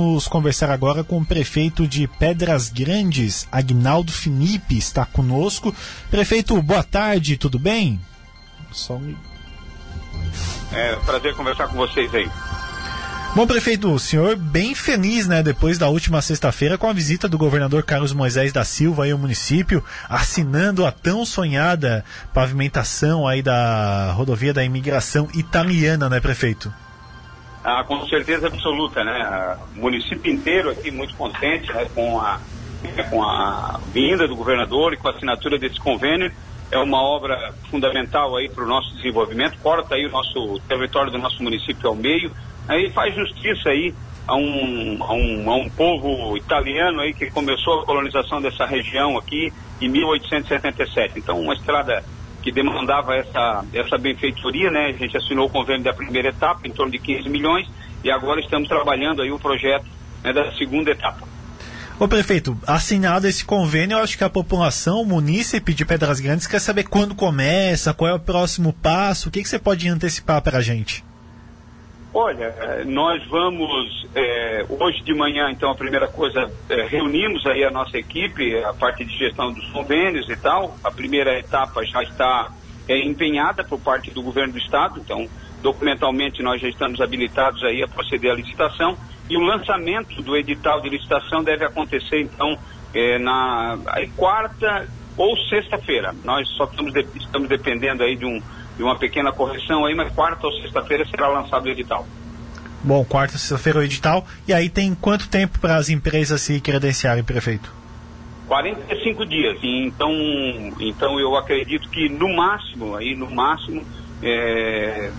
Vamos conversar agora com o prefeito de Pedras Grandes, Agnaldo Finipe, está conosco. Prefeito, boa tarde, tudo bem? Só um... É prazer conversar com vocês aí. Bom, prefeito, o senhor bem feliz, né, depois da última sexta-feira com a visita do governador Carlos Moisés da Silva aí ao município, assinando a tão sonhada pavimentação aí da rodovia da imigração italiana, né, prefeito? Ah, com certeza absoluta, né? O município inteiro aqui muito contente né, com, a, com a vinda do governador e com a assinatura desse convênio. É uma obra fundamental aí para o nosso desenvolvimento, corta aí o nosso território do nosso município ao meio, aí faz justiça aí a um, a um, a um povo italiano aí que começou a colonização dessa região aqui em 1877. Então, uma estrada que demandava essa, essa benfeitoria, né? A gente assinou o convênio da primeira etapa, em torno de 15 milhões, e agora estamos trabalhando aí o projeto né, da segunda etapa. Ô prefeito, assinado esse convênio, eu acho que a população, o munícipe de Pedras Grandes quer saber quando começa, qual é o próximo passo, o que, que você pode antecipar para a gente? Olha, eh, nós vamos é, hoje de manhã, então a primeira coisa, é, reunimos aí a nossa equipe, a parte de gestão dos convênios e tal. A primeira etapa já está é, empenhada por parte do governo do estado, então documentalmente nós já estamos habilitados aí a proceder à licitação e o lançamento do edital de licitação deve acontecer então na quarta ou sexta-feira. Nós só estamos, de, estamos dependendo aí de um de uma pequena correção aí, mas quarta ou sexta-feira será lançado o edital. Bom, quarta, sexta-feira o edital. E aí tem quanto tempo para as empresas se credenciarem, prefeito? 45 dias. Então, então eu acredito que no máximo, aí no máximo, é,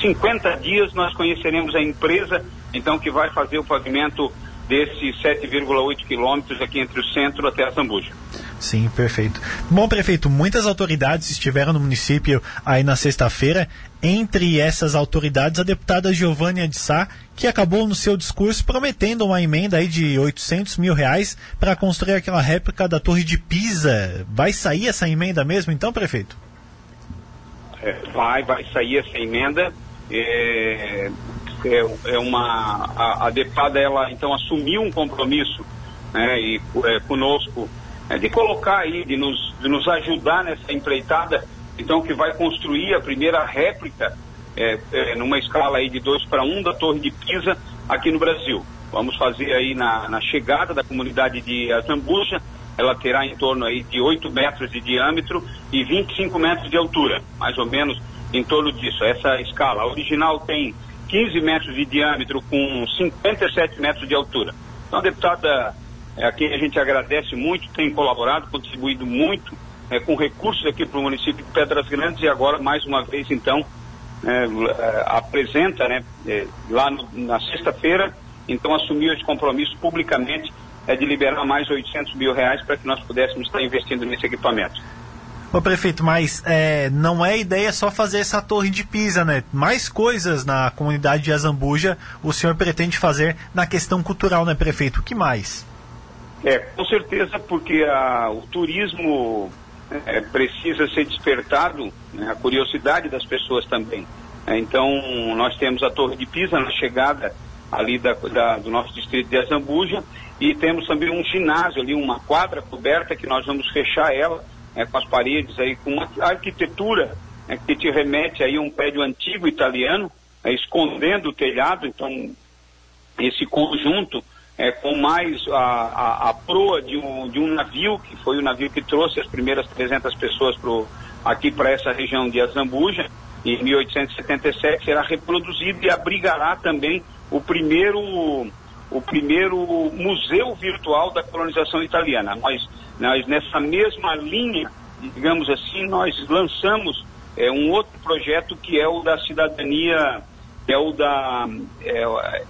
50 dias nós conheceremos a empresa, então que vai fazer o pavimento desses 7,8 quilômetros aqui entre o centro até a Zambuja. Sim, perfeito. Bom, prefeito, muitas autoridades estiveram no município aí na sexta-feira. Entre essas autoridades, a deputada Giovanni de Sá, que acabou no seu discurso prometendo uma emenda aí de 800 mil reais para construir aquela réplica da Torre de Pisa. Vai sair essa emenda mesmo, então, prefeito? É, vai, vai sair essa emenda. É, é, é uma a, a, deputada ela então assumiu um compromisso né, e é, conosco é, de colocar aí, de nos, de nos ajudar nessa empreitada, então que vai construir a primeira réplica é, é, numa escala aí de 2 para 1 um da Torre de Pisa aqui no Brasil. Vamos fazer aí na, na chegada da comunidade de Azambuja, ela terá em torno aí de 8 metros de diâmetro e 25 metros de altura, mais ou menos em torno disso. Essa escala a original tem 15 metros de diâmetro com 57 metros de altura. Então, deputada é, a quem a gente agradece muito, tem colaborado, contribuído muito é, com recursos aqui para o município de Pedras Grandes e agora, mais uma vez, então, é, é apresenta, né, é, lá no, na sexta-feira, então assumiu esse compromisso publicamente é, de liberar mais 800 mil reais para que nós pudéssemos estar investindo nesse equipamento. Ô prefeito, mas é, não é ideia só fazer essa torre de Pisa, né? Mais coisas na comunidade de Azambuja o senhor pretende fazer na questão cultural, né, prefeito? O que mais? É, com certeza, porque a, o turismo é, precisa ser despertado, né, a curiosidade das pessoas também. É, então, nós temos a Torre de Pisa na chegada ali da, da, do nosso distrito de Azambuja e temos também um ginásio ali, uma quadra coberta que nós vamos fechar ela é, com as paredes aí, com uma arquitetura é, que te remete aí a um prédio antigo italiano, é, escondendo o telhado, então esse conjunto é, com mais a, a, a, proa de um, de um navio, que foi o navio que trouxe as primeiras 300 pessoas pro, aqui para essa região de Azambuja, em 1877, será reproduzido e abrigará também o primeiro, o primeiro museu virtual da colonização italiana. Nós, nós nessa mesma linha, digamos assim, nós lançamos é, um outro projeto que é o da cidadania é o da é,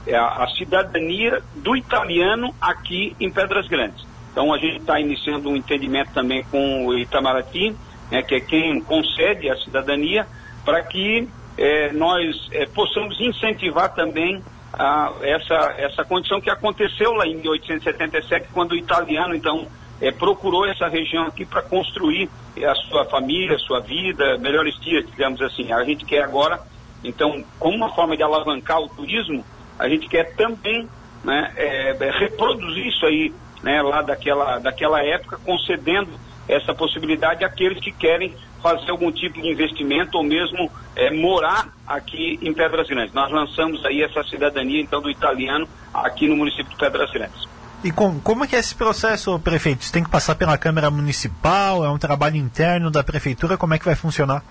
é a cidadania do italiano aqui em Pedras Grandes. Então a gente está iniciando um entendimento também com o Itamaraty, né, que é quem concede a cidadania, para que é, nós é, possamos incentivar também a, essa, essa condição que aconteceu lá em 1877, quando o italiano, então, é, procurou essa região aqui para construir a sua família, a sua vida, melhores dias, digamos assim. A gente quer agora então, como uma forma de alavancar o turismo, a gente quer também né, é, é, reproduzir isso aí né, lá daquela, daquela época, concedendo essa possibilidade àqueles que querem fazer algum tipo de investimento ou mesmo é, morar aqui em Pedras Grandes. Nós lançamos aí essa cidadania então do italiano aqui no município de Pedras Grandes. E com, como é que é esse processo, prefeito? Você tem que passar pela Câmara Municipal? É um trabalho interno da Prefeitura? Como é que vai funcionar?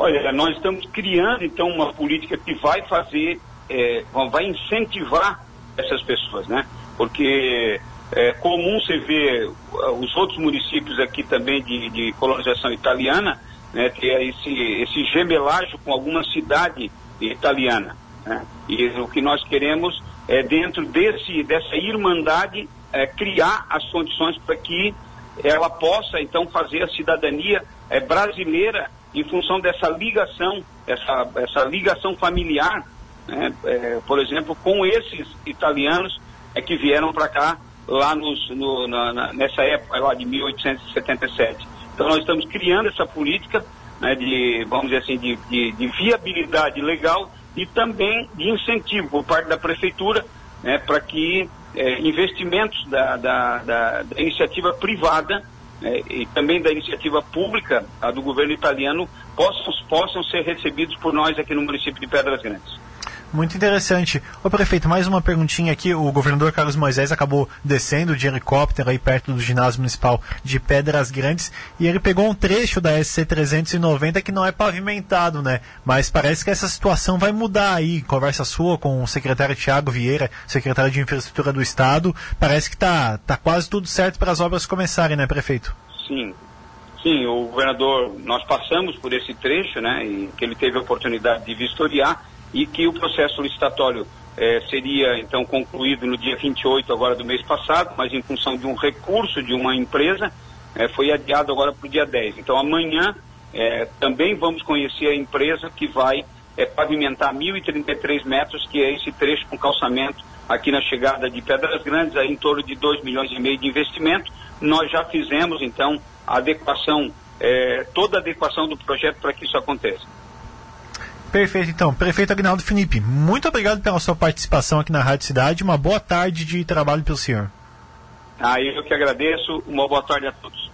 Olha, nós estamos criando então uma política que vai fazer, é, vai incentivar essas pessoas, né? Porque é comum você ver uh, os outros municípios aqui também de, de colonização italiana, né, ter esse, esse gemelagem com alguma cidade italiana. Né? E o que nós queremos é, dentro desse, dessa irmandade, é, criar as condições para que ela possa, então, fazer a cidadania é, brasileira em função dessa ligação, essa, essa ligação familiar, né? É, por exemplo, com esses italianos é, que vieram para cá lá nos, no, na, na, nessa época lá de 1877. Então nós estamos criando essa política né, de, vamos dizer assim, de, de, de, viabilidade legal e também de incentivo por parte da prefeitura né, para que é, investimentos da, da, da, da, iniciativa privada né, e também da iniciativa pública, a do governo italiano, possam, possam ser recebidos por nós aqui no município de Pedras Grandes. Muito interessante. Ô prefeito, mais uma perguntinha aqui. O governador Carlos Moisés acabou descendo de helicóptero aí perto do ginásio municipal de Pedras Grandes e ele pegou um trecho da SC 390 que não é pavimentado, né? Mas parece que essa situação vai mudar aí. Conversa sua com o secretário Tiago Vieira, secretário de Infraestrutura do Estado. Parece que tá, tá quase tudo certo para as obras começarem, né, prefeito? Sim. Sim, o governador, nós passamos por esse trecho, né, e que ele teve a oportunidade de vistoriar e que o processo licitatório eh, seria então concluído no dia 28 agora do mês passado, mas em função de um recurso de uma empresa, eh, foi adiado agora para o dia 10. Então amanhã eh, também vamos conhecer a empresa que vai pavimentar 1.033 metros, que é esse trecho com calçamento aqui na chegada de Pedras Grandes, aí em torno de 2 milhões e meio de investimento. Nós já fizemos então a adequação, toda a adequação do projeto para que isso aconteça. Perfeito, então. Prefeito Agnaldo Felipe, muito obrigado pela sua participação aqui na Rádio Cidade. Uma boa tarde de trabalho pelo senhor. Ah, eu que agradeço. Uma boa tarde a todos.